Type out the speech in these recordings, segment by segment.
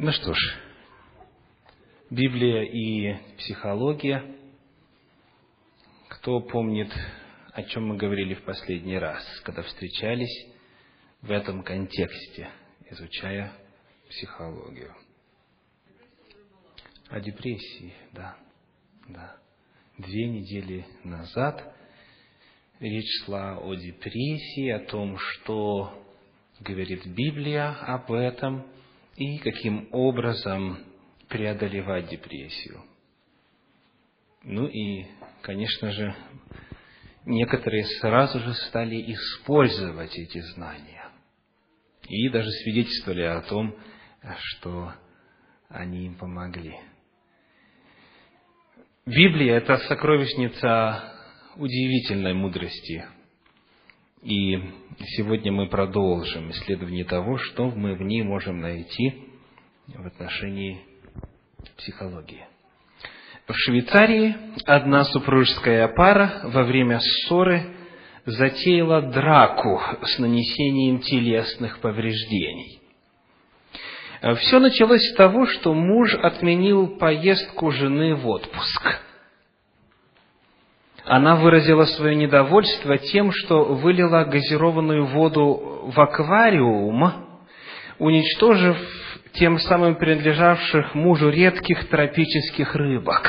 Ну что ж, Библия и психология. Кто помнит, о чем мы говорили в последний раз, когда встречались в этом контексте, изучая психологию? О депрессии, да, да. Две недели назад речь шла о депрессии, о том, что говорит Библия об этом – и каким образом преодолевать депрессию. Ну и, конечно же, некоторые сразу же стали использовать эти знания. И даже свидетельствовали о том, что они им помогли. Библия – это сокровищница удивительной мудрости. И сегодня мы продолжим исследование того, что мы в ней можем найти в отношении психологии. В Швейцарии одна супружеская пара во время ссоры затеяла драку с нанесением телесных повреждений. Все началось с того, что муж отменил поездку жены в отпуск – она выразила свое недовольство тем, что вылила газированную воду в аквариум, уничтожив тем самым принадлежавших мужу редких тропических рыбок.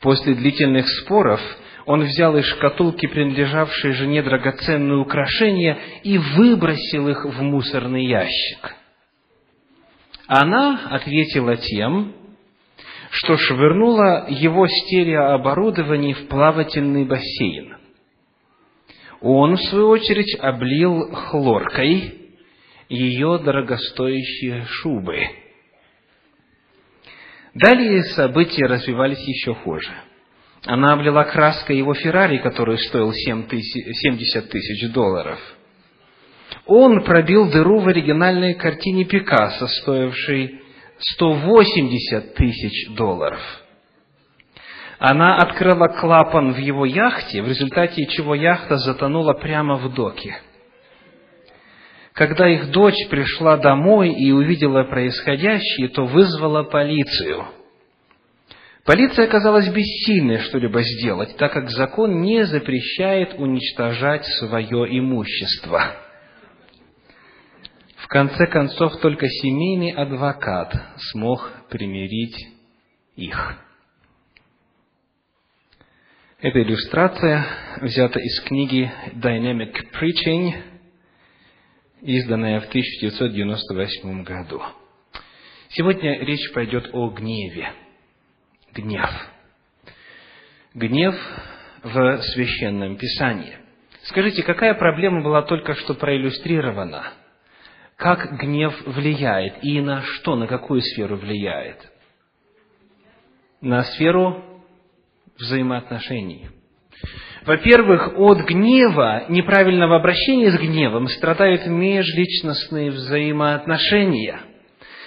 После длительных споров он взял из шкатулки, принадлежавшей жене, драгоценные украшения и выбросил их в мусорный ящик. Она ответила тем, что швырнула его стереооборудование в плавательный бассейн. Он, в свою очередь, облил хлоркой ее дорогостоящие шубы. Далее события развивались еще хуже. Она облила краской его Феррари, который стоил 70 тысяч долларов. Он пробил дыру в оригинальной картине Пикассо, стоившей 180 тысяч долларов. Она открыла клапан в его яхте, в результате чего яхта затонула прямо в доке. Когда их дочь пришла домой и увидела происходящее, то вызвала полицию. Полиция оказалась бессильной что-либо сделать, так как закон не запрещает уничтожать свое имущество. В конце концов, только семейный адвокат смог примирить их. Эта иллюстрация взята из книги Dynamic Preaching, изданная в 1998 году. Сегодня речь пойдет о гневе. Гнев. Гнев в Священном Писании. Скажите, какая проблема была только что проиллюстрирована – как гнев влияет и на что, на какую сферу влияет? На сферу взаимоотношений. Во-первых, от гнева, неправильного обращения с гневом страдают межличностные взаимоотношения.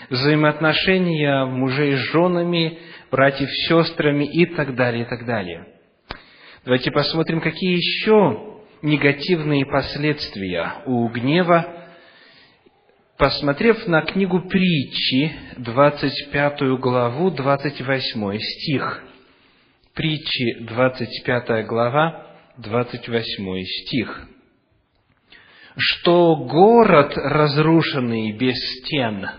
Взаимоотношения мужей с женами, братьев с сестрами и так далее, и так далее. Давайте посмотрим, какие еще негативные последствия у гнева посмотрев на книгу притчи, 25 главу, 28 стих. Притчи, 25 глава, 28 стих. «Что город, разрушенный без стен,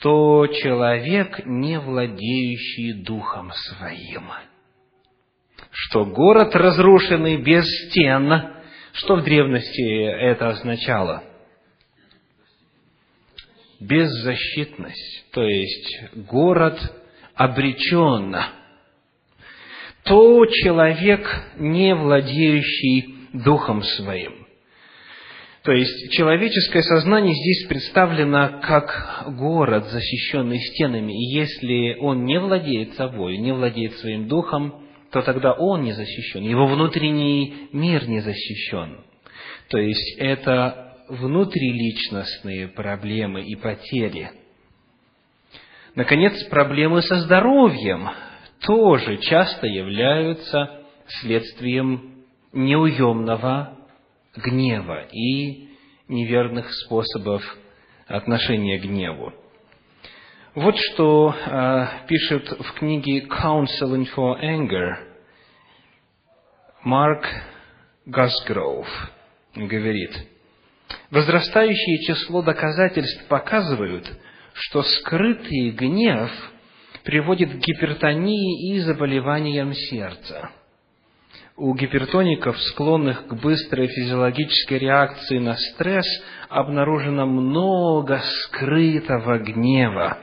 то человек, не владеющий духом своим». Что город, разрушенный без стен, что в древности это означало – беззащитность, то есть город обречен, то человек, не владеющий духом своим. То есть человеческое сознание здесь представлено как город, защищенный стенами. И если он не владеет собой, не владеет своим духом, то тогда он не защищен, его внутренний мир не защищен. То есть это внутриличностные проблемы и потери. Наконец, проблемы со здоровьем тоже часто являются следствием неуемного гнева и неверных способов отношение к гневу. Вот что э, пишет в книге Counseling for Anger Марк Гасгроув. Говорит, возрастающее число доказательств показывают, что скрытый гнев приводит к гипертонии и заболеваниям сердца – у гипертоников, склонных к быстрой физиологической реакции на стресс, обнаружено много скрытого гнева.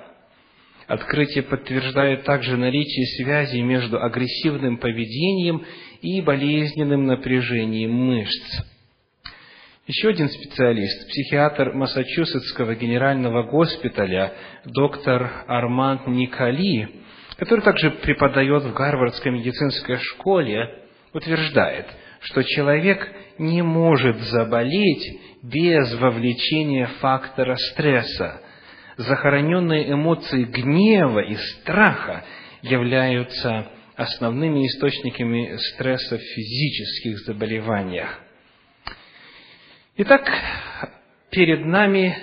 Открытие подтверждает также наличие связи между агрессивным поведением и болезненным напряжением мышц. Еще один специалист, психиатр Массачусетского генерального госпиталя, доктор Арманд Николи, который также преподает в Гарвардской медицинской школе, утверждает, что человек не может заболеть без вовлечения фактора стресса. Захороненные эмоции гнева и страха являются основными источниками стресса в физических заболеваниях. Итак, перед нами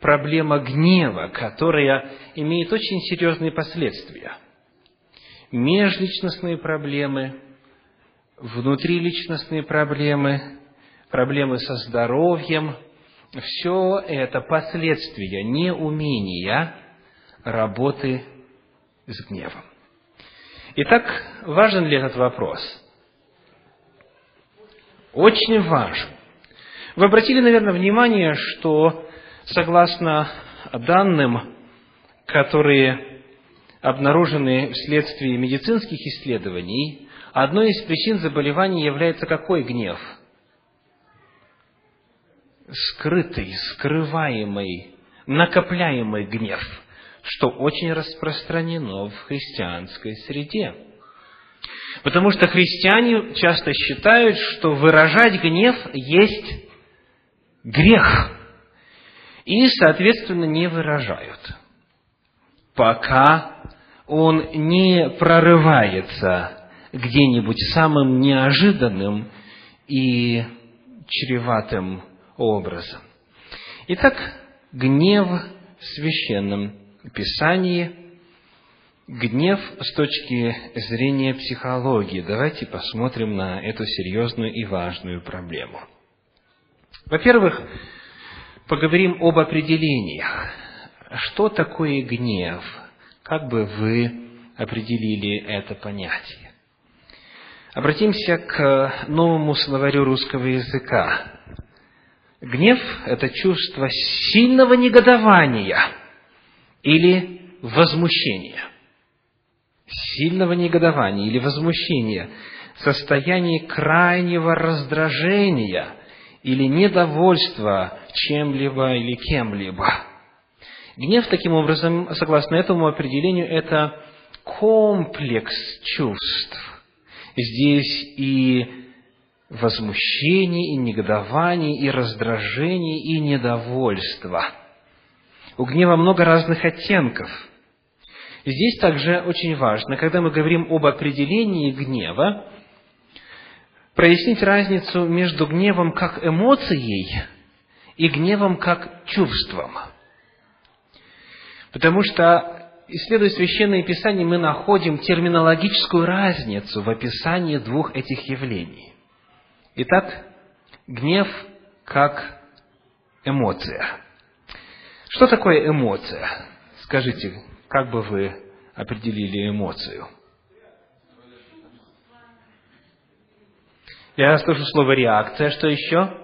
проблема гнева, которая имеет очень серьезные последствия. Межличностные проблемы, внутриличностные проблемы, проблемы со здоровьем, все это последствия неумения работы с гневом. Итак, важен ли этот вопрос? Очень важен. Вы обратили, наверное, внимание, что согласно данным, которые обнаружены вследствие медицинских исследований, Одной из причин заболеваний является какой гнев? Скрытый, скрываемый, накопляемый гнев, что очень распространено в христианской среде. Потому что христиане часто считают, что выражать гнев есть грех. И, соответственно, не выражают. Пока он не прорывается где-нибудь самым неожиданным и чреватым образом. Итак, гнев в священном писании, гнев с точки зрения психологии. Давайте посмотрим на эту серьезную и важную проблему. Во-первых, поговорим об определениях. Что такое гнев? Как бы вы определили это понятие? Обратимся к новому словарю русского языка. Гнев – это чувство сильного негодования или возмущения. Сильного негодования или возмущения, состояние крайнего раздражения или недовольства чем-либо или кем-либо. Гнев, таким образом, согласно этому определению, это комплекс чувств, Здесь и возмущение, и негодование, и раздражение, и недовольство. У гнева много разных оттенков. Здесь также очень важно, когда мы говорим об определении гнева, прояснить разницу между гневом как эмоцией и гневом как чувством. Потому что исследуя Священное Писание, мы находим терминологическую разницу в описании двух этих явлений. Итак, гнев как эмоция. Что такое эмоция? Скажите, как бы вы определили эмоцию? Я слышу слово реакция. Что еще?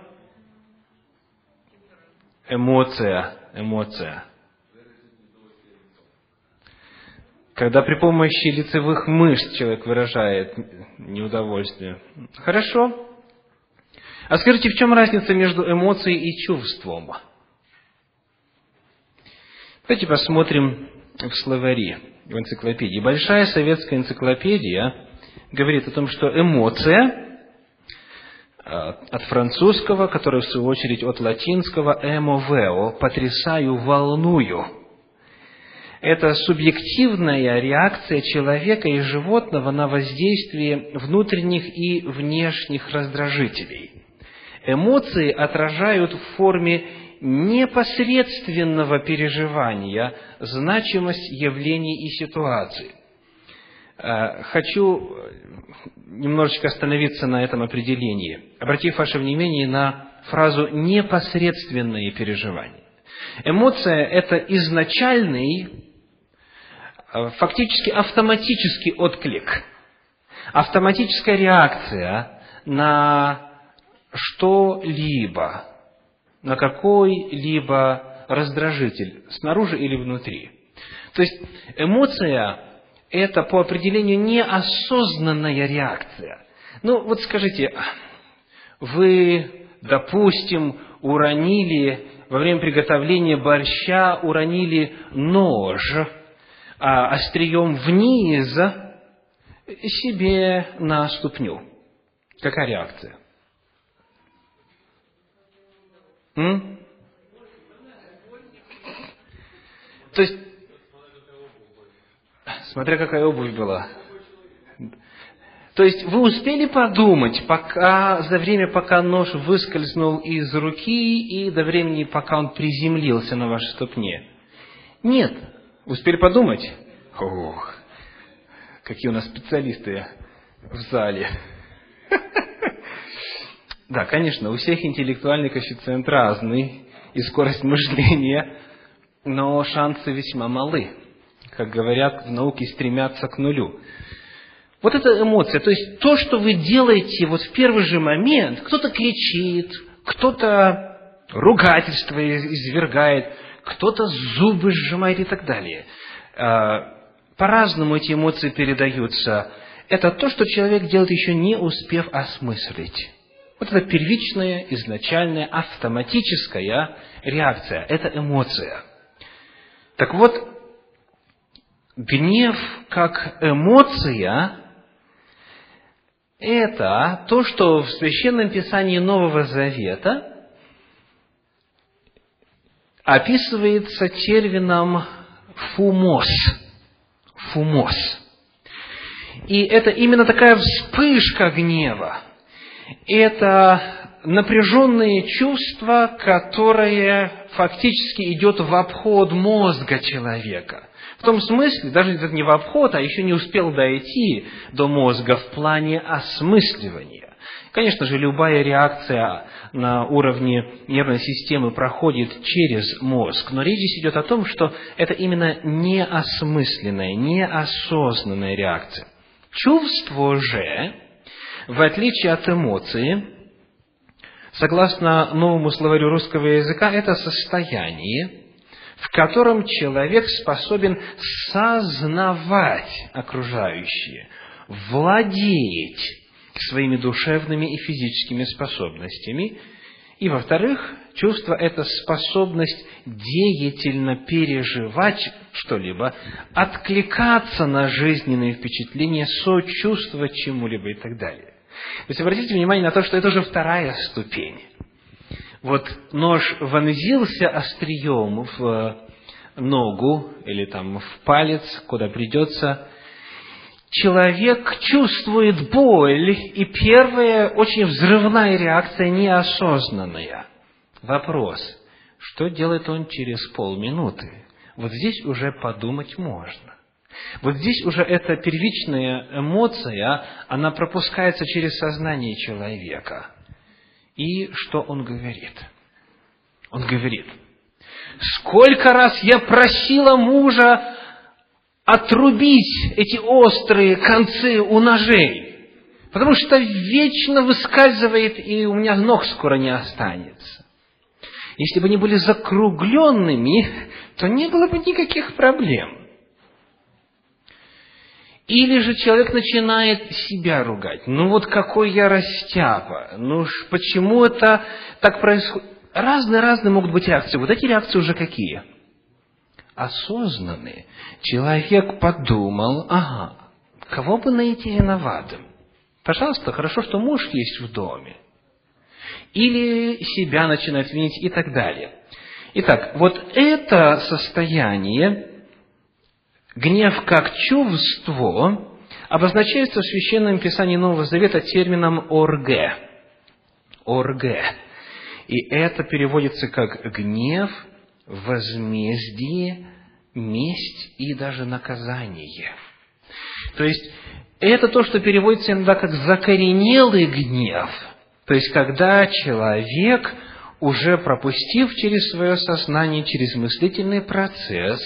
Эмоция. Эмоция когда при помощи лицевых мышц человек выражает неудовольствие. Хорошо. А скажите, в чем разница между эмоцией и чувством? Давайте посмотрим в словари, в энциклопедии. Большая советская энциклопедия говорит о том, что эмоция от французского, которая в свою очередь от латинского «эmoveo» – «потрясаю, волную», это субъективная реакция человека и животного на воздействие внутренних и внешних раздражителей. Эмоции отражают в форме непосредственного переживания значимость явлений и ситуаций. Э, хочу немножечко остановиться на этом определении, обратив ваше внимание на фразу «непосредственные переживания». Эмоция – это изначальный, э, фактически автоматический отклик, автоматическая реакция на что-либо, на какой-либо раздражитель, снаружи или внутри. То есть эмоция – это по определению неосознанная реакция. Ну, вот скажите, вы, допустим, уронили во время приготовления борща, уронили нож а, острием вниз себе на ступню. Какая реакция? М? То есть, смотря какая обувь была. То есть вы успели подумать, пока, за время, пока нож выскользнул из руки и до времени, пока он приземлился на вашей ступне? Нет. Успели подумать? Ох, какие у нас специалисты в зале. Да, конечно, у всех интеллектуальный коэффициент разный и скорость мышления, но шансы весьма малы. Как говорят, в науке стремятся к нулю. Вот эта эмоция, то есть то, что вы делаете вот в первый же момент, кто-то кричит, кто-то ругательство извергает, кто-то зубы сжимает и так далее. А, по-разному эти эмоции передаются. Это то, что человек делает еще не успев осмыслить. Вот это первичная, изначальная, автоматическая реакция. Это эмоция. Так вот, гнев как эмоция – это то, что в Священном Писании Нового Завета описывается термином «фумос». «Фумос». И это именно такая вспышка гнева – это напряженные чувства, которое фактически идет в обход мозга человека. В том смысле, даже это не в обход, а еще не успел дойти до мозга в плане осмысливания. Конечно же, любая реакция на уровне нервной системы проходит через мозг, но речь здесь идет о том, что это именно неосмысленная, неосознанная реакция. Чувство же в отличие от эмоции, согласно новому словарю русского языка, это состояние, в котором человек способен сознавать окружающее, владеть своими душевными и физическими способностями. И, во-вторых, чувство – это способность деятельно переживать что-либо, откликаться на жизненные впечатления, сочувствовать чему-либо и так далее. То есть обратите внимание на то, что это уже вторая ступень. Вот нож вонзился острием в ногу или там в палец, куда придется. Человек чувствует боль, и первая очень взрывная реакция неосознанная. Вопрос, что делает он через полминуты? Вот здесь уже подумать можно. Вот здесь уже эта первичная эмоция, она пропускается через сознание человека. И что он говорит? Он говорит, сколько раз я просила мужа отрубить эти острые концы у ножей, потому что вечно выскальзывает, и у меня ног скоро не останется. Если бы они были закругленными, то не было бы никаких проблем. Или же человек начинает себя ругать. Ну вот какой я растяпа. Ну почему это так происходит? Разные-разные могут быть реакции. Вот эти реакции уже какие? Осознанные. Человек подумал, ага, кого бы найти виноватым? Пожалуйста, хорошо, что муж есть в доме. Или себя начинает винить и так далее. Итак, вот это состояние Гнев как чувство обозначается в Священном Писании Нового Завета термином «орге». «Орге». И это переводится как гнев, возмездие, месть и даже наказание. То есть, это то, что переводится иногда как закоренелый гнев. То есть, когда человек, уже пропустив через свое сознание, через мыслительный процесс,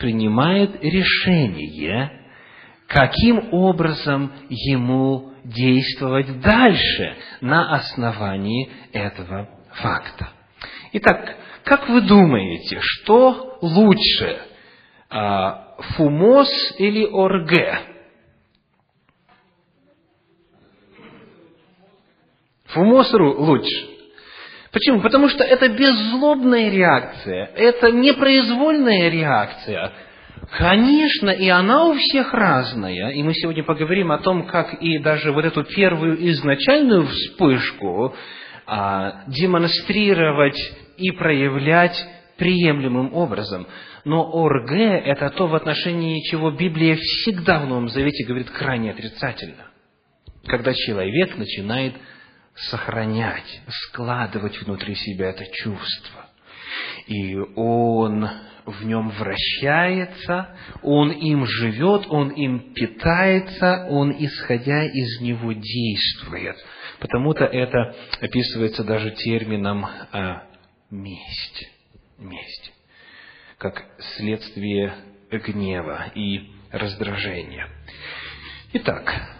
принимает решение, каким образом ему действовать дальше на основании этого факта. Итак, как вы думаете, что лучше, а, фумос или орге? Фумос лучше. Почему? Потому что это беззлобная реакция, это непроизвольная реакция. Конечно, и она у всех разная, и мы сегодня поговорим о том, как и даже вот эту первую изначальную вспышку а, демонстрировать и проявлять приемлемым образом. Но орге – это то, в отношении чего Библия всегда в Новом Завете говорит крайне отрицательно. Когда человек начинает сохранять, складывать внутри себя это чувство. И он в нем вращается, он им живет, он им питается, он, исходя из него, действует. Потому-то это описывается даже термином а, месть. Месть. Как следствие гнева и раздражения. Итак,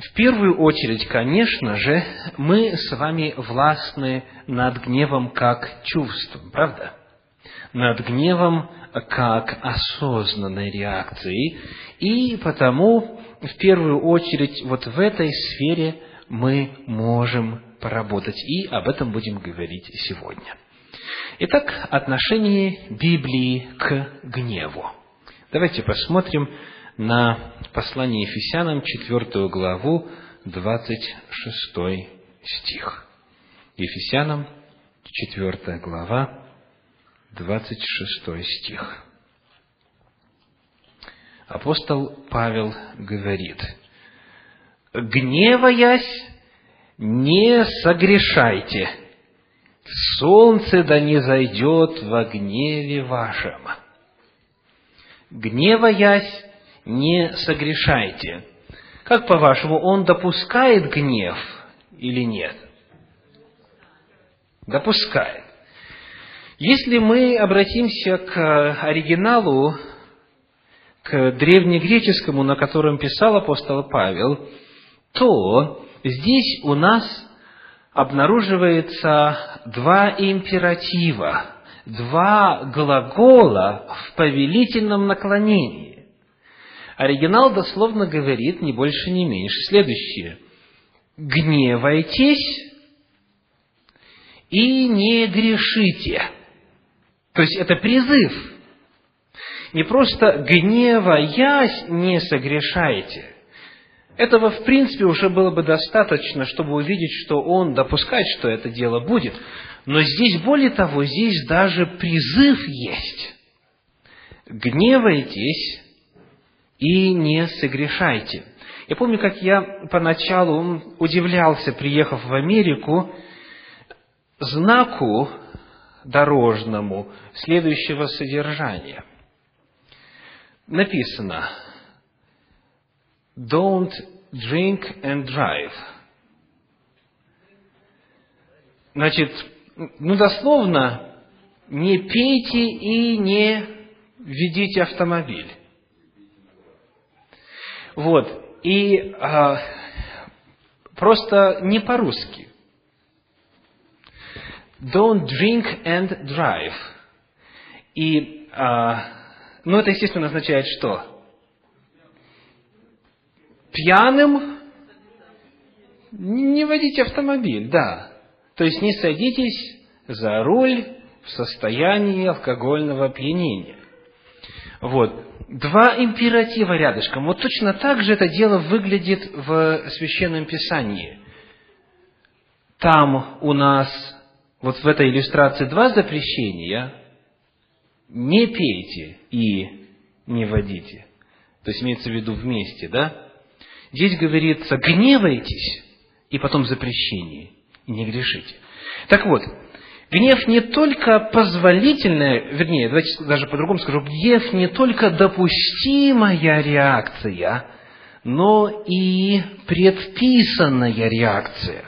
в первую очередь, конечно же, мы с вами властны над гневом как чувством, правда? Над гневом как осознанной реакцией. И потому, в первую очередь, вот в этой сфере мы можем поработать. И об этом будем говорить сегодня. Итак, отношение Библии к гневу. Давайте посмотрим на послание Ефесянам, 4 главу, 26 стих. Ефесянам, 4 глава, 26 стих. Апостол Павел говорит, «Гневаясь, не согрешайте, солнце да не зайдет во гневе вашем. Гневаясь, не согрешайте. Как по-вашему, он допускает гнев или нет? Допускает. Если мы обратимся к оригиналу, к древнегреческому, на котором писал апостол Павел, то здесь у нас обнаруживается два императива, два глагола в повелительном наклонении. Оригинал дословно говорит, не больше, не меньше, следующее. «Гневайтесь и не грешите». То есть, это призыв. Не просто «гневаясь, не согрешайте». Этого, в принципе, уже было бы достаточно, чтобы увидеть, что он допускает, что это дело будет. Но здесь, более того, здесь даже призыв есть. Гневайтесь и не согрешайте. Я помню, как я поначалу удивлялся, приехав в Америку, знаку дорожному следующего содержания. Написано «Don't drink and drive». Значит, ну дословно, не пейте и не ведите автомобиль. Вот. И а, просто не по-русски. Don't drink and drive. И, а, ну, это, естественно, означает что? Пьяным не водите автомобиль, да. То есть не садитесь за руль в состоянии алкогольного опьянения. Вот два императива рядышком. Вот точно так же это дело выглядит в Священном Писании. Там у нас, вот в этой иллюстрации, два запрещения. Не пейте и не водите. То есть имеется в виду вместе, да? Здесь говорится, гневайтесь, и потом запрещение, и не грешите. Так вот, гнев не только позволительная, вернее, давайте даже по-другому скажу, гнев не только допустимая реакция, но и предписанная реакция.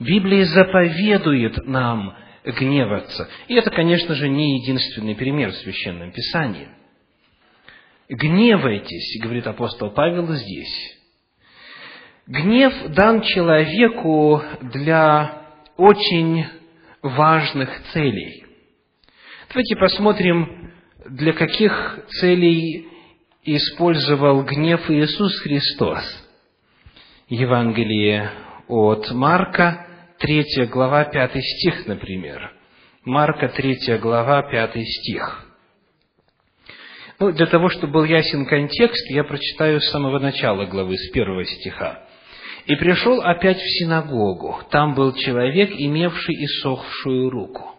Библия заповедует нам гневаться. И это, конечно же, не единственный пример в Священном Писании. Гневайтесь, говорит апостол Павел здесь. Гнев дан человеку для очень важных целей. Давайте посмотрим, для каких целей использовал гнев Иисус Христос. Евангелие от Марка, 3 глава, 5 стих, например. Марка, 3 глава, 5 стих. Ну, для того, чтобы был ясен контекст, я прочитаю с самого начала главы, с первого стиха. «И пришел опять в синагогу. Там был человек, имевший иссохшую руку.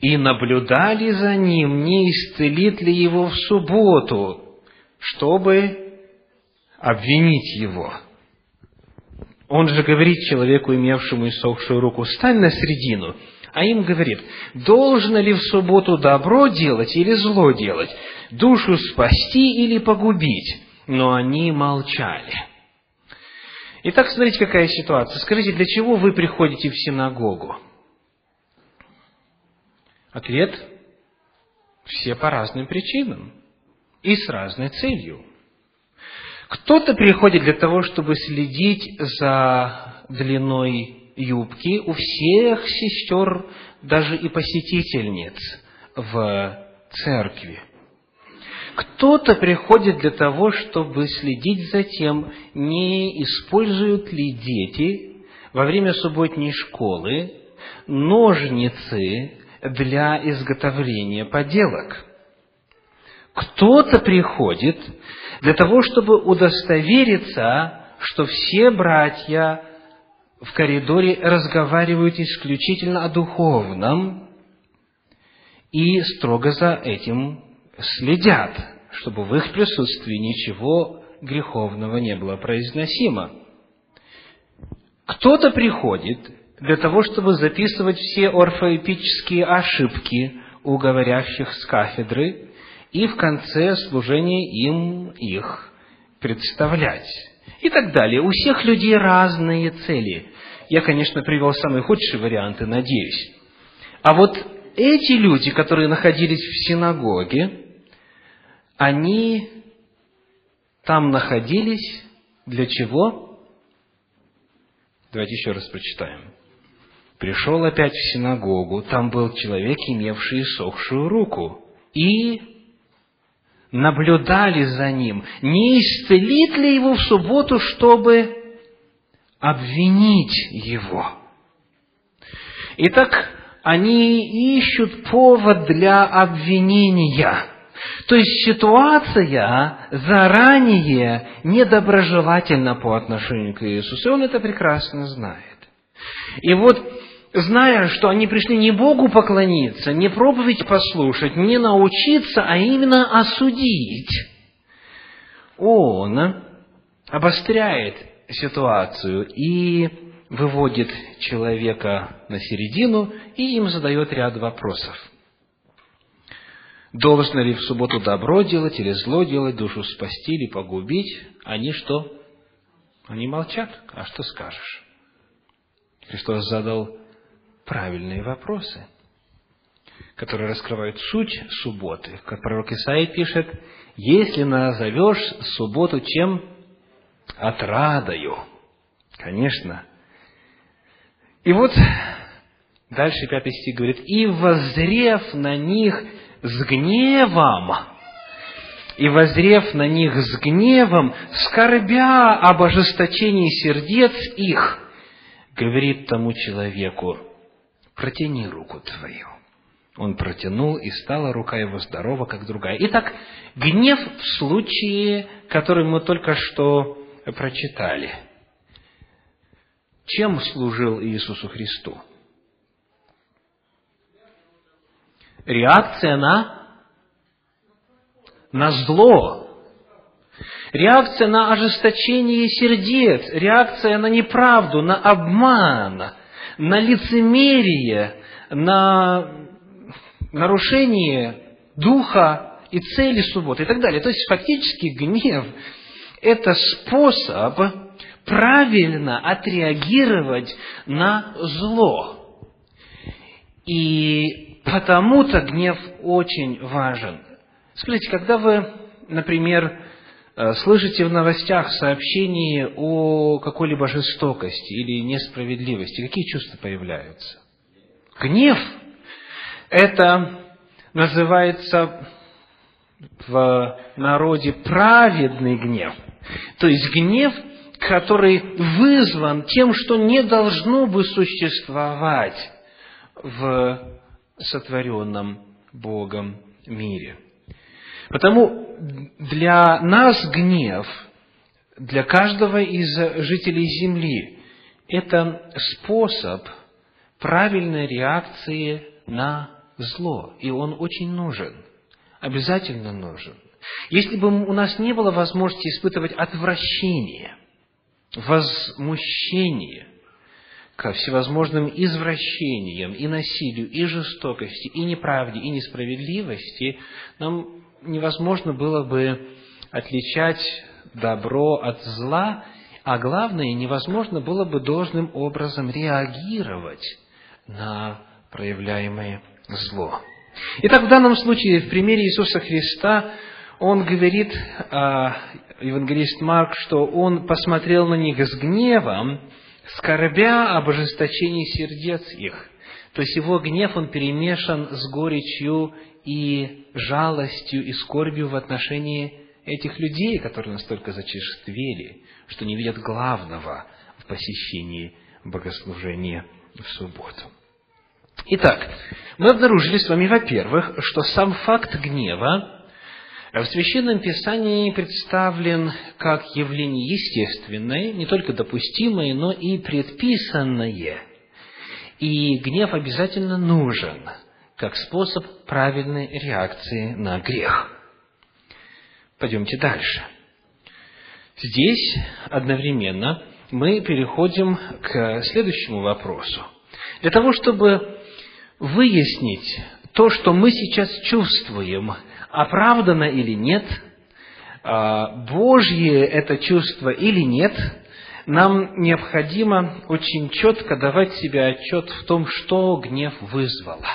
И наблюдали за ним, не исцелит ли его в субботу, чтобы обвинить его. Он же говорит человеку, имевшему иссохшую руку, «Стань на середину». А им говорит, должно ли в субботу добро делать или зло делать, душу спасти или погубить? Но они молчали. Итак, смотрите, какая ситуация. Скажите, для чего вы приходите в синагогу? Ответ – все по разным причинам и с разной целью. Кто-то приходит для того, чтобы следить за длиной юбки у всех сестер, даже и посетительниц в церкви. Кто-то приходит для того, чтобы следить за тем, не используют ли дети во время субботней школы ножницы для изготовления поделок. Кто-то приходит для того, чтобы удостовериться, что все братья в коридоре разговаривают исключительно о духовном и строго за этим следят, чтобы в их присутствии ничего греховного не было произносимо. Кто-то приходит для того, чтобы записывать все орфоэпические ошибки у говорящих с кафедры и в конце служения им их представлять. И так далее. У всех людей разные цели. Я, конечно, привел самые худшие варианты, надеюсь. А вот эти люди, которые находились в синагоге, они там находились для чего? Давайте еще раз прочитаем. Пришел опять в синагогу, там был человек, имевший сохшую руку, и наблюдали за ним, не исцелит ли его в субботу, чтобы обвинить его. Итак, они ищут повод для обвинения. То есть ситуация заранее недоброжелательна по отношению к Иисусу, и он это прекрасно знает. И вот, зная, что они пришли не Богу поклониться, не проповедь послушать, не научиться, а именно осудить, он обостряет ситуацию и выводит человека на середину и им задает ряд вопросов. Должно ли в субботу добро делать или зло делать, душу спасти или погубить? Они что? Они молчат. А что скажешь? Христос задал правильные вопросы, которые раскрывают суть субботы. Как пророк Исаия пишет, если назовешь субботу чем? Отрадою. Конечно. И вот дальше пятый стих говорит, и возрев на них с гневом, и возрев на них с гневом, скорбя об ожесточении сердец их, говорит тому человеку, протяни руку твою. Он протянул, и стала рука его здорова, как другая. Итак, гнев в случае, который мы только что прочитали. Чем служил Иисусу Христу? Реакция на, на зло, реакция на ожесточение сердец, реакция на неправду, на обман, на лицемерие, на нарушение духа и цели субботы и так далее. То есть, фактически, гнев – это способ правильно отреагировать на зло. И потому-то гнев очень важен. Скажите, когда вы, например, э, слышите в новостях сообщение о какой-либо жестокости или несправедливости, какие чувства появляются? Гнев – это называется в народе праведный гнев. То есть гнев, который вызван тем, что не должно бы существовать в сотворенном Богом мире. Потому для нас гнев, для каждого из жителей Земли, это способ правильной реакции на зло, и он очень нужен, обязательно нужен. Если бы у нас не было возможности испытывать отвращение, возмущение ко всевозможным извращениям и насилию, и жестокости, и неправде, и несправедливости, нам невозможно было бы отличать добро от зла, а главное, невозможно было бы должным образом реагировать на проявляемое зло. Итак, в данном случае, в примере Иисуса Христа, он говорит, а, евангелист Марк, что он посмотрел на них с гневом, скорбя об ожесточении сердец их. То есть его гнев, он перемешан с горечью и жалостью и скорбью в отношении этих людей, которые настолько зачерствели, что не видят главного в посещении богослужения в субботу. Итак, мы обнаружили с вами, во-первых, что сам факт гнева в Священном Писании представлен как явление естественное, не только допустимое, но и предписанное. И гнев обязательно нужен, как способ правильной реакции на грех. Пойдемте дальше. Здесь одновременно мы переходим к следующему вопросу. Для того, чтобы выяснить то, что мы сейчас чувствуем, оправдано или нет, а, Божье это чувство или нет, нам необходимо очень четко давать себе отчет в том, что гнев вызвало.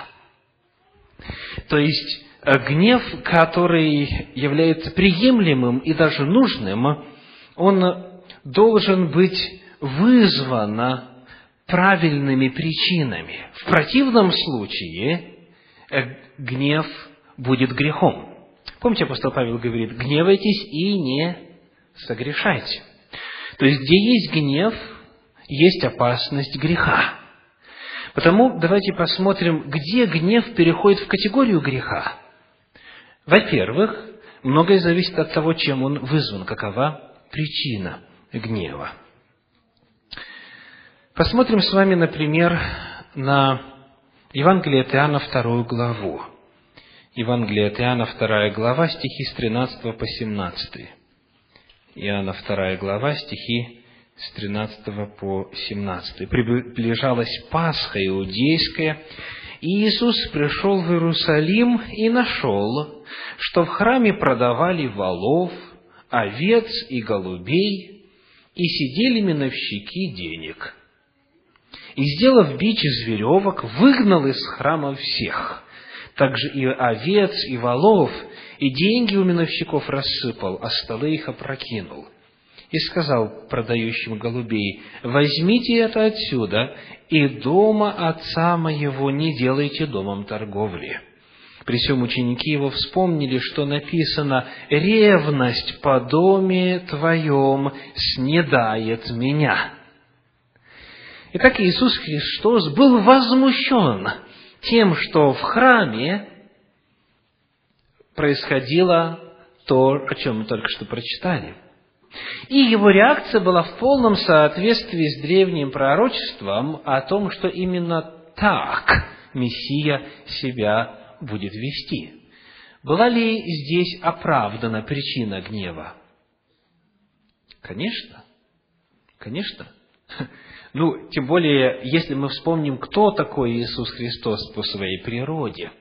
То есть, э, гнев, который является приемлемым и даже нужным, он должен быть вызван правильными причинами. В противном случае э, гнев будет грехом. Помните, апостол Павел говорит, гневайтесь и не согрешайте. То есть, где есть гнев, есть опасность греха. Потому давайте посмотрим, где гнев переходит в категорию греха. Во-первых, многое зависит от того, чем он вызван, какова причина гнева. Посмотрим с вами, например, на Евангелие от Иоанна, вторую главу. Евангелие от Иоанна, вторая глава, стихи с 13 по 17. Иоанна, вторая глава, стихи с 13 по 17. «Приближалась Пасха иудейская, и Иисус пришел в Иерусалим и нашел, что в храме продавали волов, овец и голубей, и сидели миновщики денег» и, сделав бич из веревок, выгнал из храма всех, также и овец, и волов, и деньги у миновщиков рассыпал, а столы их опрокинул. И сказал продающим голубей, возьмите это отсюда, и дома отца моего не делайте домом торговли. При всем ученики его вспомнили, что написано «Ревность по доме твоем снедает меня». Итак, Иисус Христос был возмущен тем, что в храме происходило то, о чем мы только что прочитали. И его реакция была в полном соответствии с древним пророчеством о том, что именно так Мессия себя будет вести. Была ли здесь оправдана причина гнева? Конечно. Конечно. Ну, тем более, если мы вспомним, кто такой Иисус Христос по своей природе.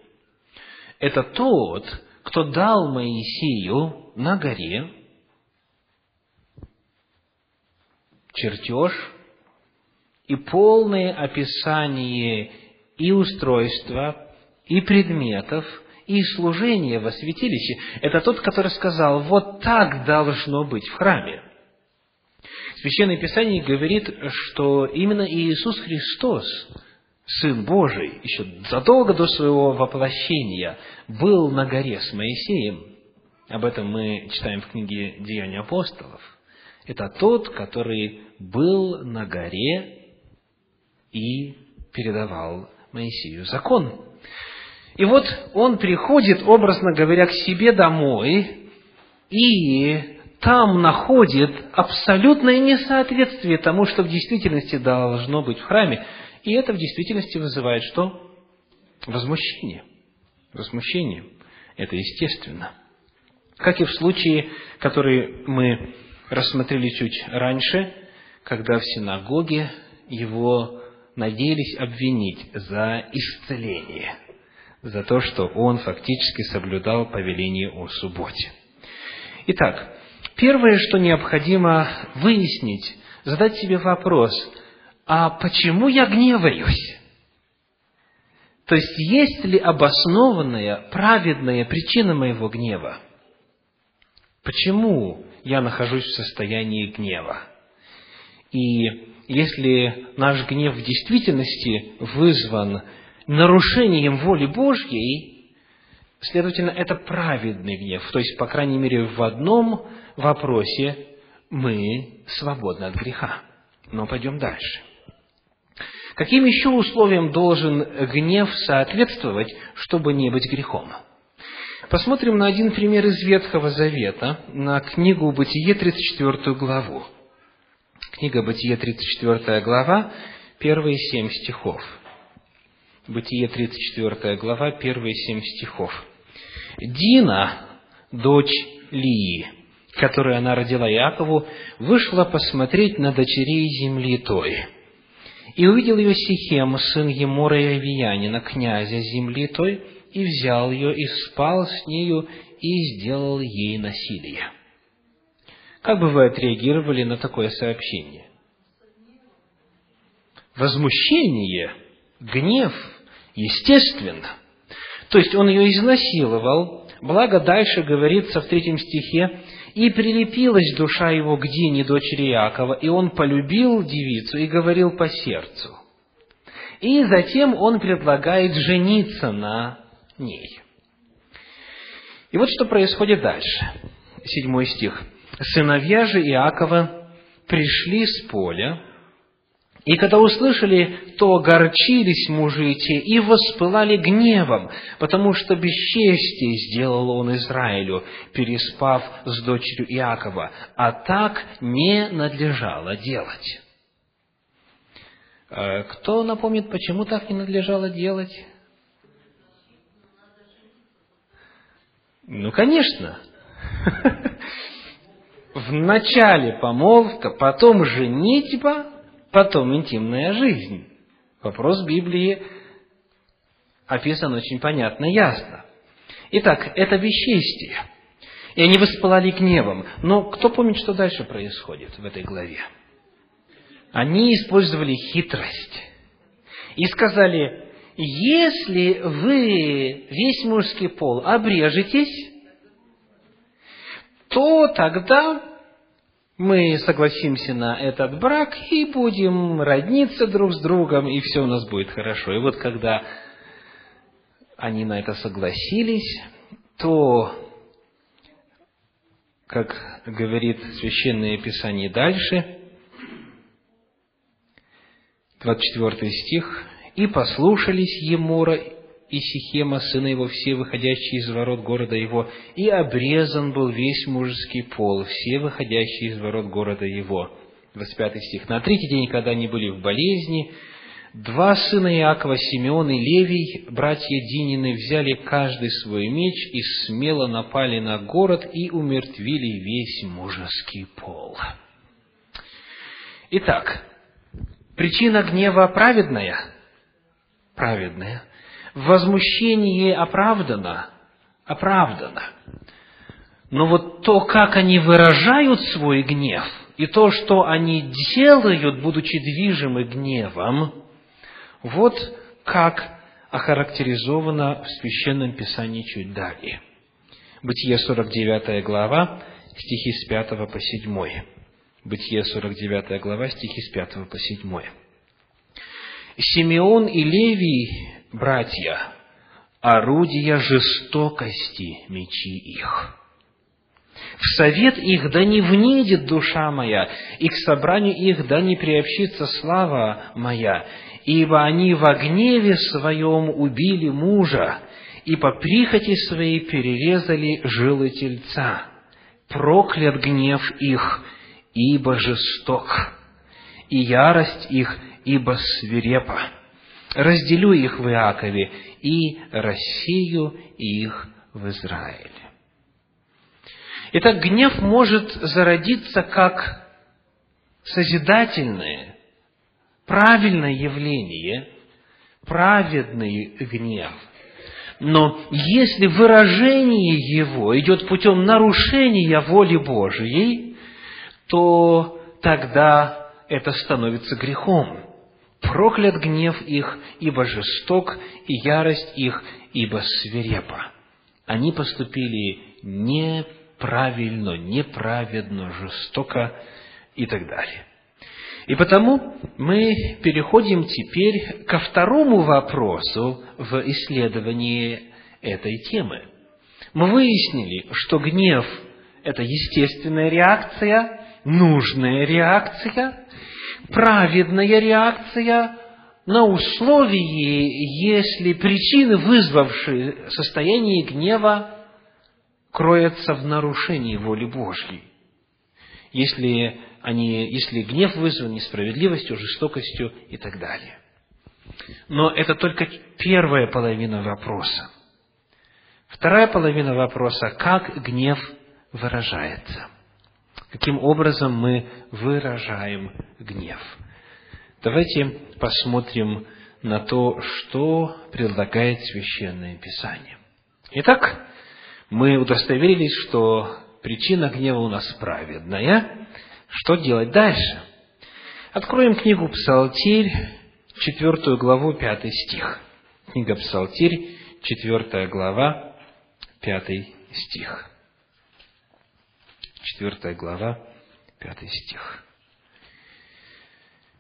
Это тот, кто дал Моисею на горе чертеж и полное описание и устройства, и предметов, и служения во святилище. Это тот, который сказал, вот так должно быть в храме. Священное Писание говорит, что именно Иисус Христос, Сын Божий, еще задолго до своего воплощения, был на горе с Моисеем. Об этом мы читаем в книге Деяния апостолов. Это тот, который был на горе и передавал Моисею закон. И вот он приходит, образно говоря, к себе домой и там находит абсолютное несоответствие тому, что в действительности должно быть в храме. И это в действительности вызывает что? Возмущение. Возмущение. Это естественно. Как и в случае, который мы рассмотрели чуть раньше, когда в синагоге его надеялись обвинить за исцеление, за то, что он фактически соблюдал повеление о субботе. Итак, Первое, что необходимо выяснить, задать себе вопрос, а почему я гневаюсь? То есть, есть ли обоснованная, праведная причина моего гнева? Почему я нахожусь в состоянии гнева? И если наш гнев в действительности вызван нарушением воли Божьей, следовательно, это праведный гнев. То есть, по крайней мере, в одном вопросе мы свободны от греха. Но пойдем дальше. Каким еще условиям должен гнев соответствовать, чтобы не быть грехом? Посмотрим на один пример из Ветхого Завета, на книгу Бытие, 34 главу. Книга Бытие, 34 глава, первые семь стихов. Бытие, 34 глава, первые семь стихов. Дина, дочь Лии, которую она родила Иакову, вышла посмотреть на дочерей земли той. И увидел ее Сихем, сын Емора и Авиянина, князя земли той, и взял ее, и спал с нею, и сделал ей насилие. Как бы вы отреагировали на такое сообщение? Возмущение, гнев, естественно. То есть он ее изнасиловал, благо дальше говорится в третьем стихе, и прилепилась душа его к Дине, дочери Иакова, и он полюбил девицу и говорил по сердцу. И затем он предлагает жениться на ней. И вот что происходит дальше. Седьмой стих. «Сыновья же Иакова пришли с поля, и когда услышали, то огорчились мужи те и воспылали гневом, потому что бесчестие сделал он Израилю, переспав с дочерью Иакова, а так не надлежало делать. Э, кто напомнит, почему так не надлежало делать? Ну, конечно. В начале помолвка, потом женитьба, потом интимная жизнь. Вопрос Библии описан очень понятно ясно. Итак, это бесчестие. И они воспылали гневом. Но кто помнит, что дальше происходит в этой главе? Они использовали хитрость. И сказали, если вы весь мужский пол обрежетесь, то тогда мы согласимся на этот брак и будем родниться друг с другом, и все у нас будет хорошо. И вот когда они на это согласились, то, как говорит Священное Писание дальше, 24 стих, «И послушались Емора и Сихема, сына его, все выходящие из ворот города его, и обрезан был весь мужеский пол, все выходящие из ворот города его». 25 стих. На третий день, когда они были в болезни, два сына Иакова, Симеон и Левий, братья Динины, взяли каждый свой меч и смело напали на город и умертвили весь мужеский пол. Итак, Причина гнева праведная? Праведная. Возмущение оправдано? Оправдано. Но вот то, как они выражают свой гнев, и то, что они делают, будучи движимы гневом, вот как охарактеризовано в Священном Писании чуть далее. Бытие 49 глава, стихи с 5 по 7. Бытие 49 глава, стихи с 5 по 7. Симеон и Левий, братья, орудия жестокости мечи их. В совет их да не внедет душа моя, и к собранию их да не приобщится слава моя, ибо они во гневе своем убили мужа, и по прихоти своей перерезали жилы тельца. Проклят гнев их, ибо жесток, и ярость их, ибо свирепа. Разделю их в Иакове и рассею их в Израиле. Итак, гнев может зародиться как созидательное, правильное явление, праведный гнев. Но если выражение его идет путем нарушения воли Божией, то тогда это становится грехом. Проклят гнев их, ибо жесток, и ярость их, ибо свирепа. Они поступили неправильно, неправедно, жестоко и так далее. И потому мы переходим теперь ко второму вопросу в исследовании этой темы. Мы выяснили, что гнев – это естественная реакция, нужная реакция, праведная реакция на условии, если причины, вызвавшие состояние гнева, кроются в нарушении воли Божьей. Если они, если гнев вызван несправедливостью, жестокостью и так далее. Но это только первая половина вопроса. Вторая половина вопроса – как гнев выражается? Каким образом мы выражаем гнев? Давайте посмотрим на то, что предлагает Священное Писание. Итак, мы удостоверились, что причина гнева у нас праведная, что делать дальше? Откроем книгу Псалтирь, четвертую главу, пятый стих. Книга Псалтирь, четвертая глава, пятый стих. Четвертая глава, пятый стих.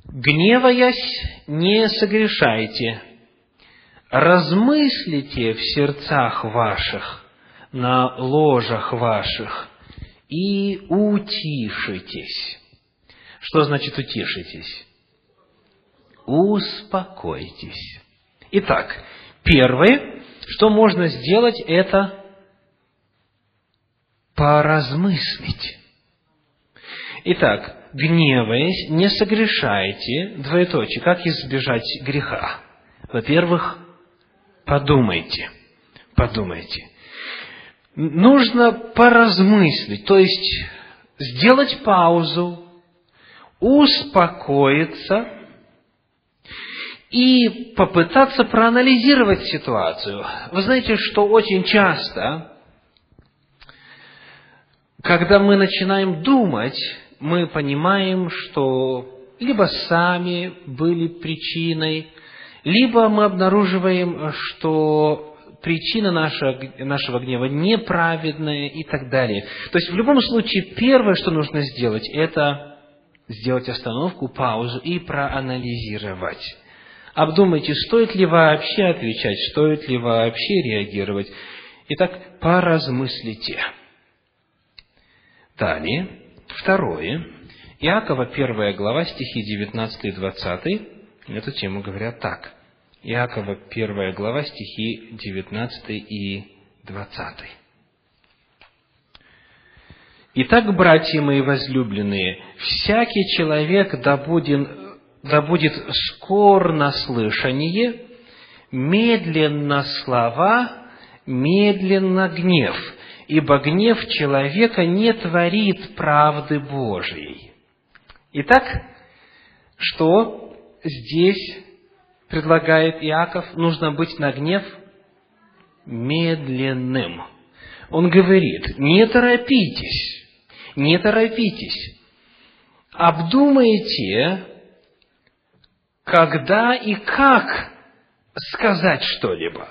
«Гневаясь, не согрешайте, размыслите в сердцах ваших, на ложах ваших, и утишитесь. Что значит утишитесь? Успокойтесь. Итак, первое, что можно сделать, это поразмыслить. Итак, гневаясь, не согрешайте, двоеточие, как избежать греха? Во-первых, подумайте, подумайте нужно поразмыслить, то есть сделать паузу, успокоиться и попытаться проанализировать ситуацию. Вы знаете, что очень часто, когда мы начинаем думать, мы понимаем, что либо сами были причиной, либо мы обнаруживаем, что причина нашего, нашего гнева неправедная и так далее. То есть, в любом случае, первое, что нужно сделать, это сделать остановку, паузу и проанализировать. Обдумайте, стоит ли вообще отвечать, стоит ли вообще реагировать. Итак, поразмыслите. Далее, второе. Иакова, первая глава, стихи 19 и 20, эту тему говорят так – Иакова, первая глава, стихи 19 и 20. Итак, братья мои возлюбленные, всякий человек да будет скор на слышание, медленно слова, медленно гнев, ибо гнев человека не творит правды Божией. Итак, что здесь предлагает Иаков, нужно быть на гнев медленным. Он говорит, не торопитесь, не торопитесь, обдумайте, когда и как сказать что-либо.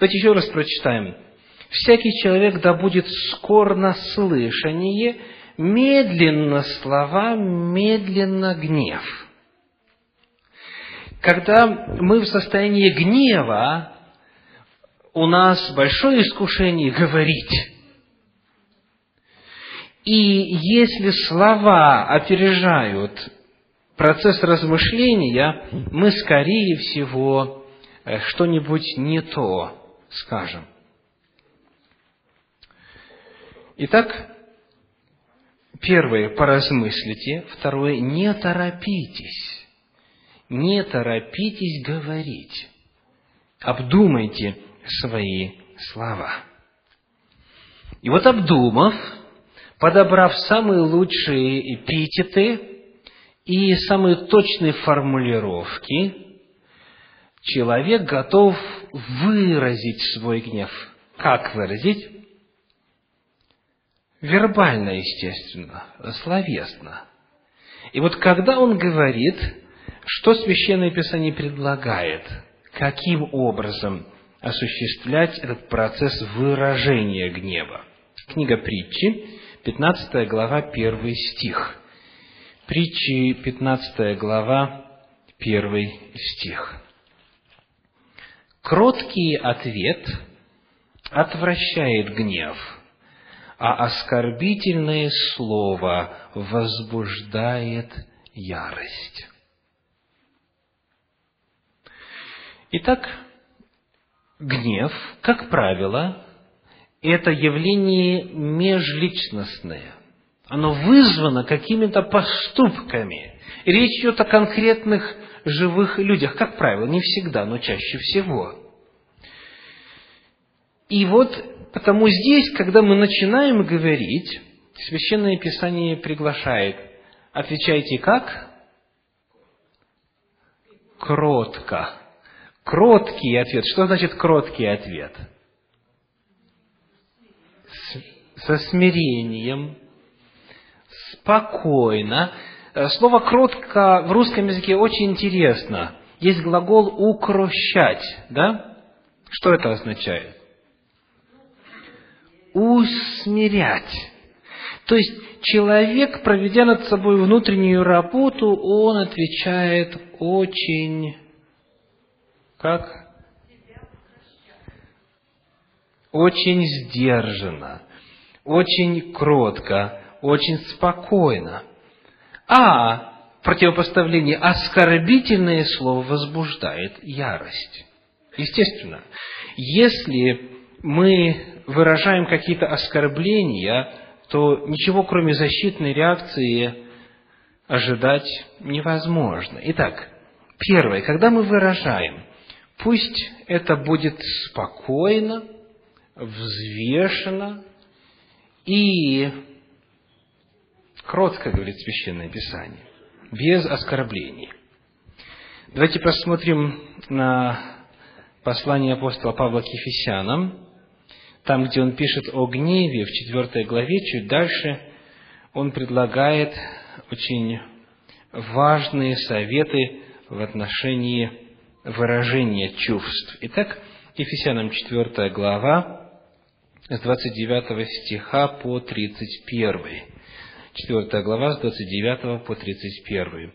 Давайте еще раз прочитаем. «Всякий человек да будет скор на слышание, медленно слова, медленно гнев». Когда мы в состоянии гнева, у нас большое искушение говорить. И если слова опережают процесс размышления, мы, скорее всего, э, что-нибудь не то скажем. Итак, первое – поразмыслите, второе – не торопитесь, не торопитесь говорить, обдумайте свои слова. И вот обдумав, подобрав самые лучшие эпитеты и самые точные формулировки, человек готов выразить свой гнев. Как выразить? Вербально, естественно, словесно. И вот когда он говорит, что Священное Писание предлагает, каким образом осуществлять этот процесс выражения гнева. Книга притчи, 15 глава, 1 стих. Притчи, 15 глава, 1 стих. Кроткий ответ отвращает гнев, а оскорбительное слово возбуждает ярость. Итак, гнев, как правило, это явление межличностное. Оно вызвано какими-то поступками. речь идет о конкретных живых людях, как правило, не всегда, но чаще всего. И вот потому здесь, когда мы начинаем говорить, Священное Писание приглашает, отвечайте как? Кротко. Кроткий ответ. Что значит кроткий ответ? С, со смирением, спокойно. Э, слово «кротко» в русском языке очень интересно. Есть глагол «укрощать», да? Что это означает? Усмирять. То есть, человек, проведя над собой внутреннюю работу, он отвечает очень... Как? Очень сдержанно, очень кротко, очень спокойно. А противопоставление оскорбительное слово возбуждает ярость. Естественно, если мы выражаем какие-то оскорбления, то ничего кроме защитной реакции ожидать невозможно. Итак, первое, когда мы выражаем, пусть это будет спокойно, взвешенно и Кротко, говорит Священное Писание, без оскорблений. Давайте посмотрим на послание апостола Павла к Ефесянам, там, где он пишет о гневе, в четвертой главе, чуть дальше, он предлагает очень важные советы в отношении выражения чувств. Итак, Ефесянам 4 глава, с 29 стиха по 31. 4 глава, с 29 по 31.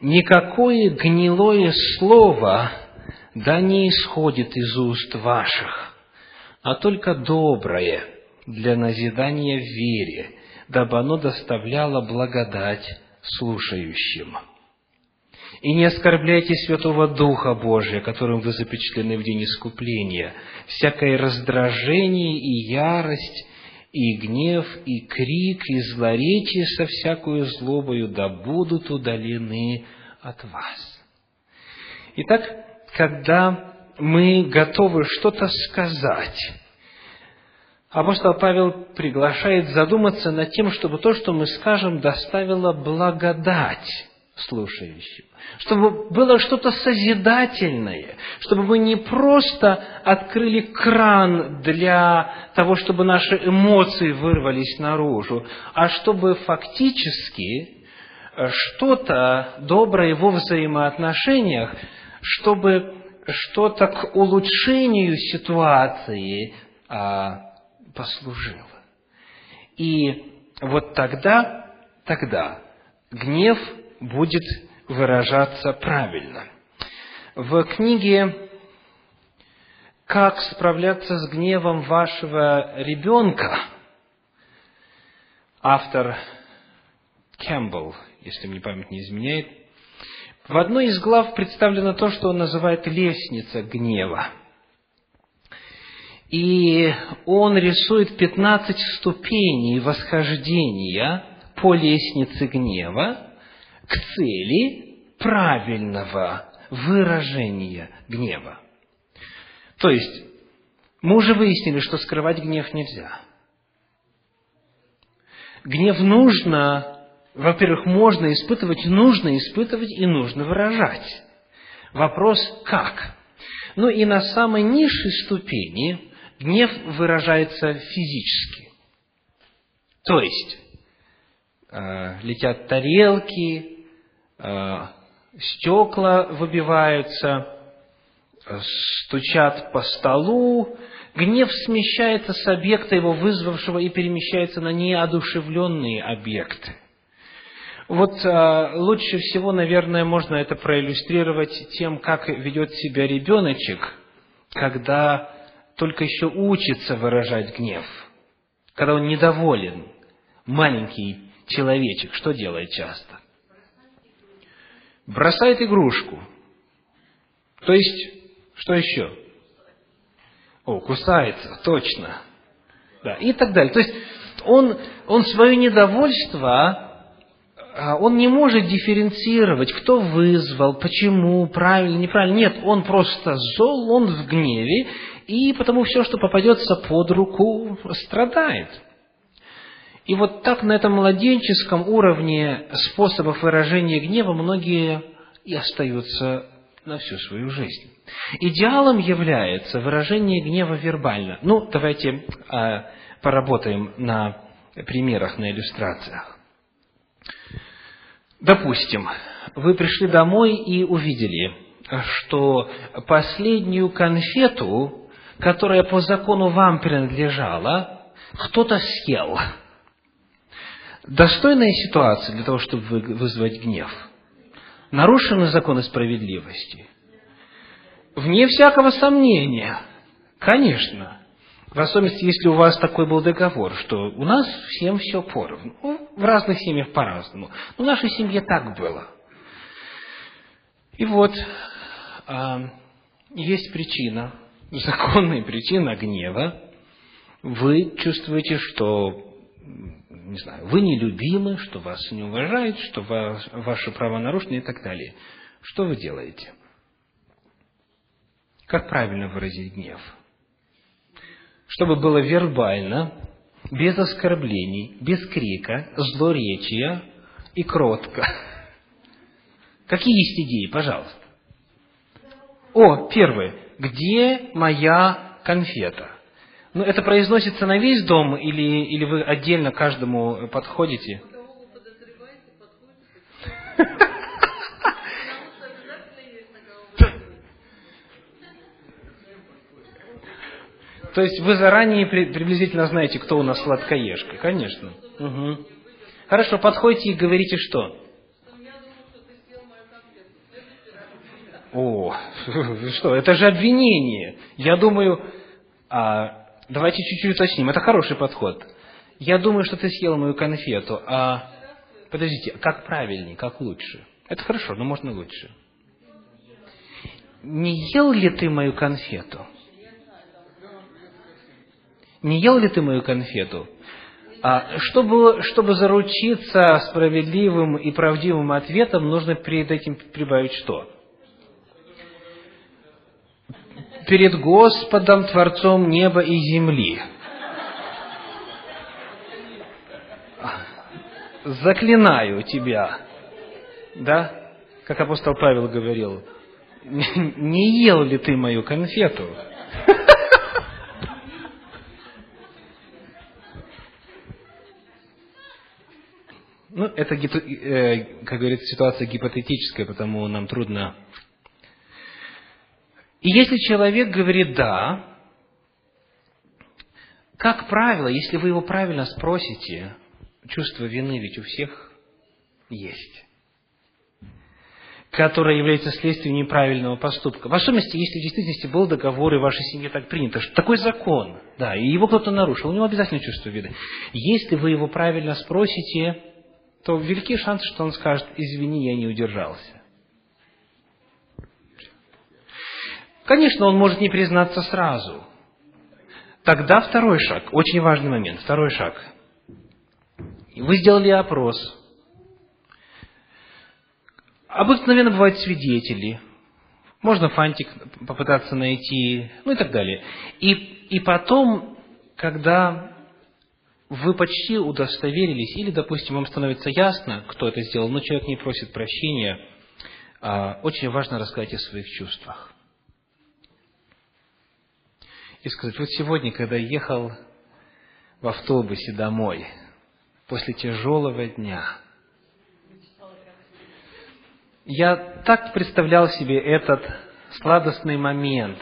«Никакое гнилое слово да не исходит из уст ваших, а только доброе для назидания в вере, дабы оно доставляло благодать слушающим. И не оскорбляйте Святого Духа Божия, которым вы запечатлены в день искупления. Всякое раздражение и ярость и гнев, и крик, и злоречие со всякою злобою да будут удалены от вас. Итак, когда мы готовы что-то сказать, апостол Павел приглашает задуматься над тем, чтобы то, что мы скажем, доставило благодать слушающим, чтобы было что-то созидательное, чтобы мы не просто открыли кран для того, чтобы наши эмоции вырвались наружу, а чтобы фактически что-то доброе во взаимоотношениях, чтобы что-то к улучшению ситуации а, послужило. И вот тогда, тогда гнев будет выражаться правильно. В книге «Как справляться с гневом вашего ребенка» автор Кэмпбелл, если мне память не изменяет, в одной из глав представлено то, что он называет лестница гнева. И он рисует 15 ступеней восхождения по лестнице гнева, к цели правильного выражения гнева. То есть, мы уже выяснили, что скрывать гнев нельзя. Гнев нужно, во-первых, можно испытывать, нужно испытывать и нужно выражать. Вопрос как? Ну и на самой низшей ступени гнев выражается физически. То есть, э, летят тарелки, Э, стекла выбиваются, стучат по столу, гнев смещается с объекта его вызвавшего и перемещается на неодушевленные объекты. Вот а, лучше всего, наверное, можно это проиллюстрировать тем, как ведет себя ребеночек, когда только еще учится выражать гнев, когда он недоволен, маленький человечек, что делает часто? бросает игрушку. То есть, что еще? О, кусается, точно. Да, и так далее. То есть, он, он свое недовольство, он не может дифференцировать, кто вызвал, почему, правильно, неправильно. Нет, он просто зол, он в гневе, и потому все, что попадется под руку, страдает. И вот так на этом младенческом уровне способов выражения гнева многие и остаются на всю свою жизнь. Идеалом является выражение гнева вербально. Ну, давайте а, поработаем на примерах, на иллюстрациях. Допустим, вы пришли домой и увидели, что последнюю конфету, которая по закону вам принадлежала, кто-то съел – достойная ситуация для того, чтобы вызвать гнев. Нарушены законы справедливости. Вне всякого сомнения. Конечно. В особенности, если у вас такой был договор, что у нас всем все поровну. В разных семьях по-разному. Но в нашей семье так было. И вот, а, есть причина, законная причина гнева. Вы чувствуете, что не знаю, вы нелюбимы, что вас не уважают, что вас, ваши права нарушены и так далее. Что вы делаете? Как правильно выразить гнев? Чтобы было вербально, без оскорблений, без крика, злоречия и кротко. Какие есть идеи, пожалуйста? О, первое. Где моя конфета? Ну, это произносится на весь дом или, или вы отдельно каждому подходите? То есть вы заранее приблизительно знаете, кто у нас сладкоежка, конечно. Угу. Хорошо, подходите и говорите что? О, что, это же обвинение. Я думаю, а, Давайте чуть-чуть уточним. Это хороший подход. Я думаю, что ты съел мою конфету, а... Подождите, как правильнее, как лучше? Это хорошо, но можно лучше. Не ел ли ты мою конфету? Не ел ли ты мою конфету? А чтобы, чтобы заручиться справедливым и правдивым ответом, нужно перед этим прибавить что? перед Господом, Творцом неба и земли. Заклинаю тебя. Да? Как апостол Павел говорил, не ел ли ты мою конфету? Ну, это, э, как говорится, ситуация гипотетическая, потому нам трудно. И если человек говорит «да», как правило, если вы его правильно спросите, чувство вины ведь у всех есть, которое является следствием неправильного поступка. В особенности, если в действительности был договор и в вашей семье так принято, что такой закон, да, и его кто-то нарушил, у него обязательно чувство вины. Если вы его правильно спросите, то велики шансы, что он скажет, извини, я не удержался. Конечно, он может не признаться сразу. Тогда второй шаг, очень важный момент, второй шаг. Вы сделали опрос. Обыкновенно бывают свидетели. Можно фантик попытаться найти, ну и так далее. И, и потом, когда вы почти удостоверились, или, допустим, вам становится ясно, кто это сделал, но человек не просит прощения, а, очень важно рассказать о своих чувствах. И сказать, вот сегодня, когда ехал в автобусе домой, после тяжелого дня, я так представлял себе этот сладостный момент,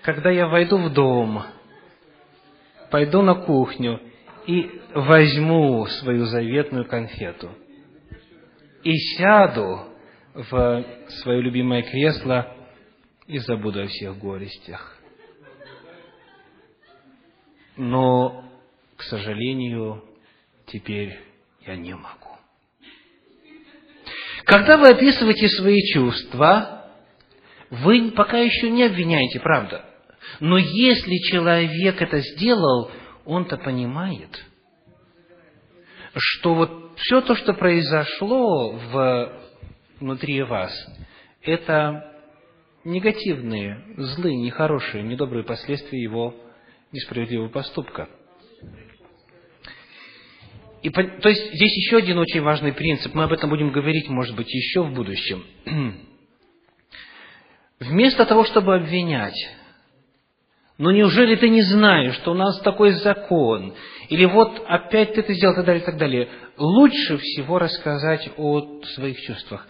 когда я войду в дом – пойду на кухню и возьму свою заветную конфету и сяду в свое любимое кресло и забуду о всех горестях. Но, к сожалению, теперь я не могу. Когда вы описываете свои чувства, вы пока еще не обвиняете, правда? Но если человек это сделал, он-то понимает, что вот все то, что произошло в, внутри вас, это негативные, злые, нехорошие, недобрые последствия его несправедливого поступка. И, то есть здесь еще один очень важный принцип, мы об этом будем говорить, может быть, еще в будущем. Вместо того, чтобы обвинять, но неужели ты не знаешь, что у нас такой закон? Или вот опять ты это сделал, и так далее, и так далее. Лучше всего рассказать о своих чувствах.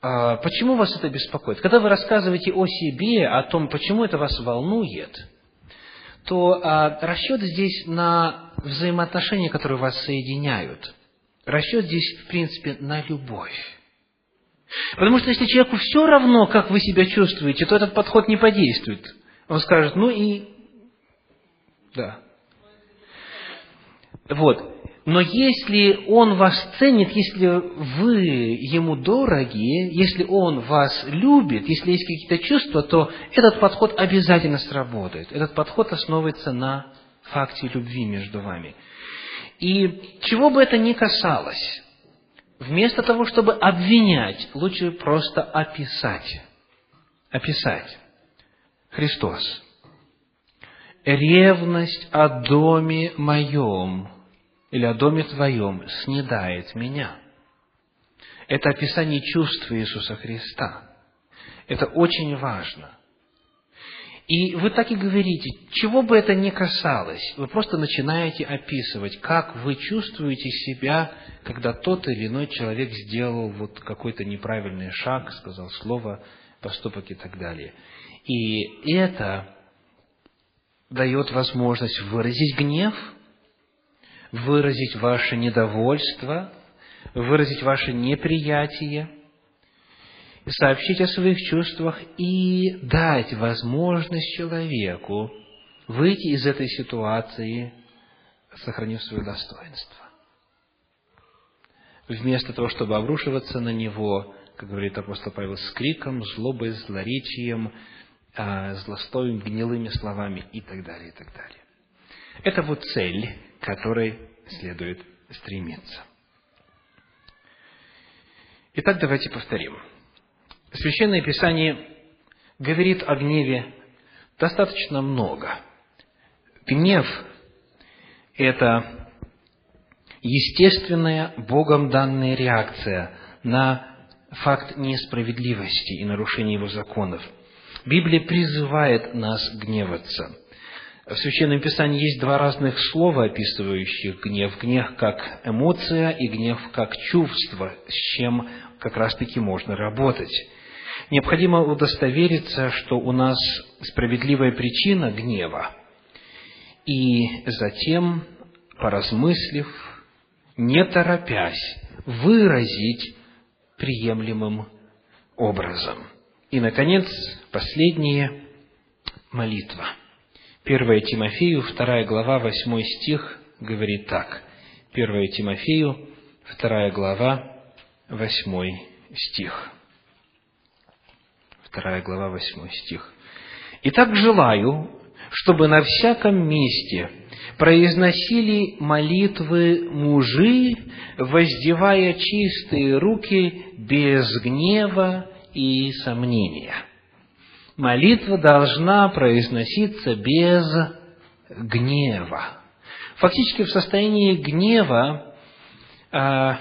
А почему вас это беспокоит? Когда вы рассказываете о себе, о том, почему это вас волнует, то а, расчет здесь на взаимоотношения, которые вас соединяют. Расчет здесь, в принципе, на любовь. Потому что если человеку все равно, как вы себя чувствуете, то этот подход не подействует. Он скажет, ну и... Да. Вот. Но если он вас ценит, если вы ему дороги, если он вас любит, если есть какие-то чувства, то этот подход обязательно сработает. Этот подход основывается на факте любви между вами. И чего бы это ни касалось, вместо того, чтобы обвинять, лучше просто описать. Описать. Христос. Ревность о доме моем или о доме твоем снедает меня. Это описание чувств Иисуса Христа. Это очень важно. И вы так и говорите, чего бы это ни касалось, вы просто начинаете описывать, как вы чувствуете себя, когда тот или иной человек сделал вот какой-то неправильный шаг, сказал слово, поступок и так далее. И это дает возможность выразить гнев, выразить ваше недовольство, выразить ваше неприятие, сообщить о своих чувствах и дать возможность человеку выйти из этой ситуации, сохранив свое достоинство. Вместо того, чтобы обрушиваться на него, как говорит апостол Павел, с криком, злобой, злоречием, злостоем, гнилыми словами и так далее, и так далее. Это вот цель, к которой следует стремиться. Итак, давайте повторим. Священное Писание говорит о гневе достаточно много. Гнев – это естественная, Богом данная реакция на факт несправедливости и нарушения Его законов. Библия призывает нас гневаться. В Священном Писании есть два разных слова, описывающих гнев. Гнев как эмоция и гнев как чувство, с чем как раз-таки можно работать. Необходимо удостовериться, что у нас справедливая причина гнева, и затем, поразмыслив, не торопясь, выразить приемлемым образом. И, наконец, последнее – молитва. 1 Тимофею, 2 глава, 8 стих говорит так. 1 Тимофею, 2 глава, 8 стих. 2 глава, 8 стих. «Итак, желаю, чтобы на всяком месте произносили молитвы мужи, воздевая чистые руки без гнева и сомнения. Молитва должна произноситься без гнева. Фактически в состоянии гнева а,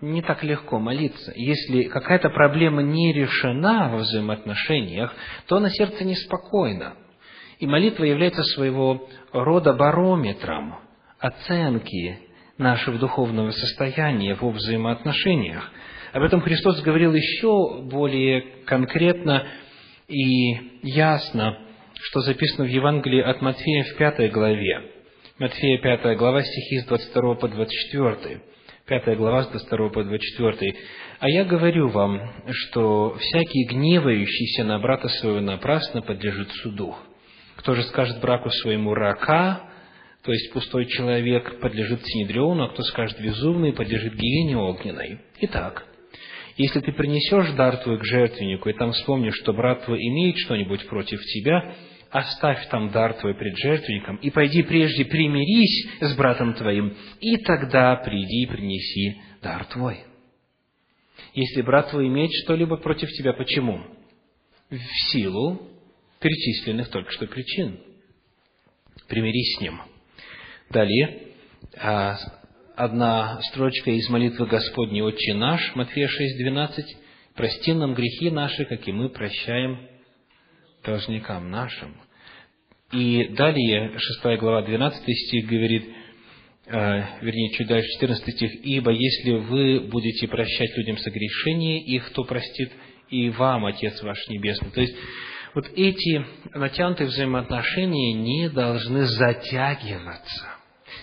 не так легко молиться. Если какая-то проблема не решена во взаимоотношениях, то на сердце неспокойно. И молитва является своего рода барометром оценки нашего духовного состояния во взаимоотношениях. Об этом Христос говорил еще более конкретно и ясно, что записано в Евангелии от Матфея в пятой главе. Матфея пятая глава, стихи с 22 по 24. Пятая глава с 22 по 24. «А я говорю вам, что всякий гневающийся на брата своего напрасно подлежит суду. Кто же скажет браку своему рака, то есть пустой человек, подлежит синедриону, а кто скажет безумный, подлежит гиене огненной. Итак, если ты принесешь дар твой к жертвеннику, и там вспомнишь, что брат твой имеет что-нибудь против тебя, оставь там дар твой пред жертвенником, и пойди прежде примирись с братом твоим, и тогда приди и принеси дар твой. Если брат твой имеет что-либо против тебя, почему? В силу перечисленных только что причин. Примирись с ним. Далее, а, одна строчка из молитвы Господней «Отче наш», Матфея 6:12, «Прости нам грехи наши, как и мы прощаем должникам нашим». И далее, 6 глава, 12 стих говорит, э, вернее, чуть дальше, 14 стих, «Ибо если вы будете прощать людям согрешения их, то простит и вам Отец ваш Небесный». То есть, вот эти натянутые взаимоотношения не должны затягиваться.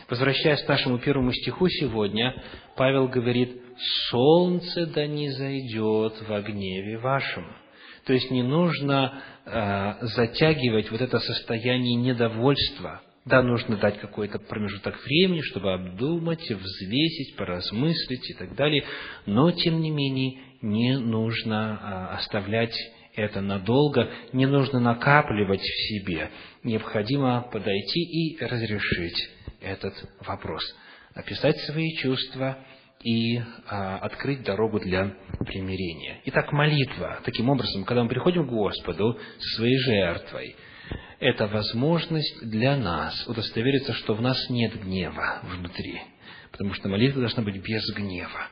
Возвращаясь к нашему первому стиху сегодня, Павел говорит, «Солнце да не зайдет во гневе вашем». То есть не нужно э, затягивать вот это состояние недовольства. Да, нужно дать какой-то промежуток времени, чтобы обдумать, взвесить, поразмыслить и так далее. Но, тем не менее, не нужно э, оставлять это надолго, не нужно накапливать в себе. Необходимо подойти и разрешить этот вопрос, описать свои чувства и а, открыть дорогу для примирения. Итак, молитва. Таким образом, когда мы приходим к Господу со своей жертвой, это возможность для нас удостовериться, что в нас нет гнева внутри, потому что молитва должна быть без гнева.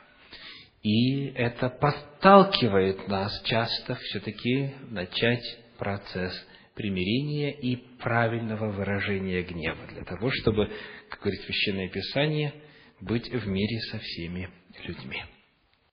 И это подталкивает нас часто все-таки начать процесс примирения и правильного выражения гнева, для того, чтобы, как говорит Священное Писание, быть в мире со всеми людьми.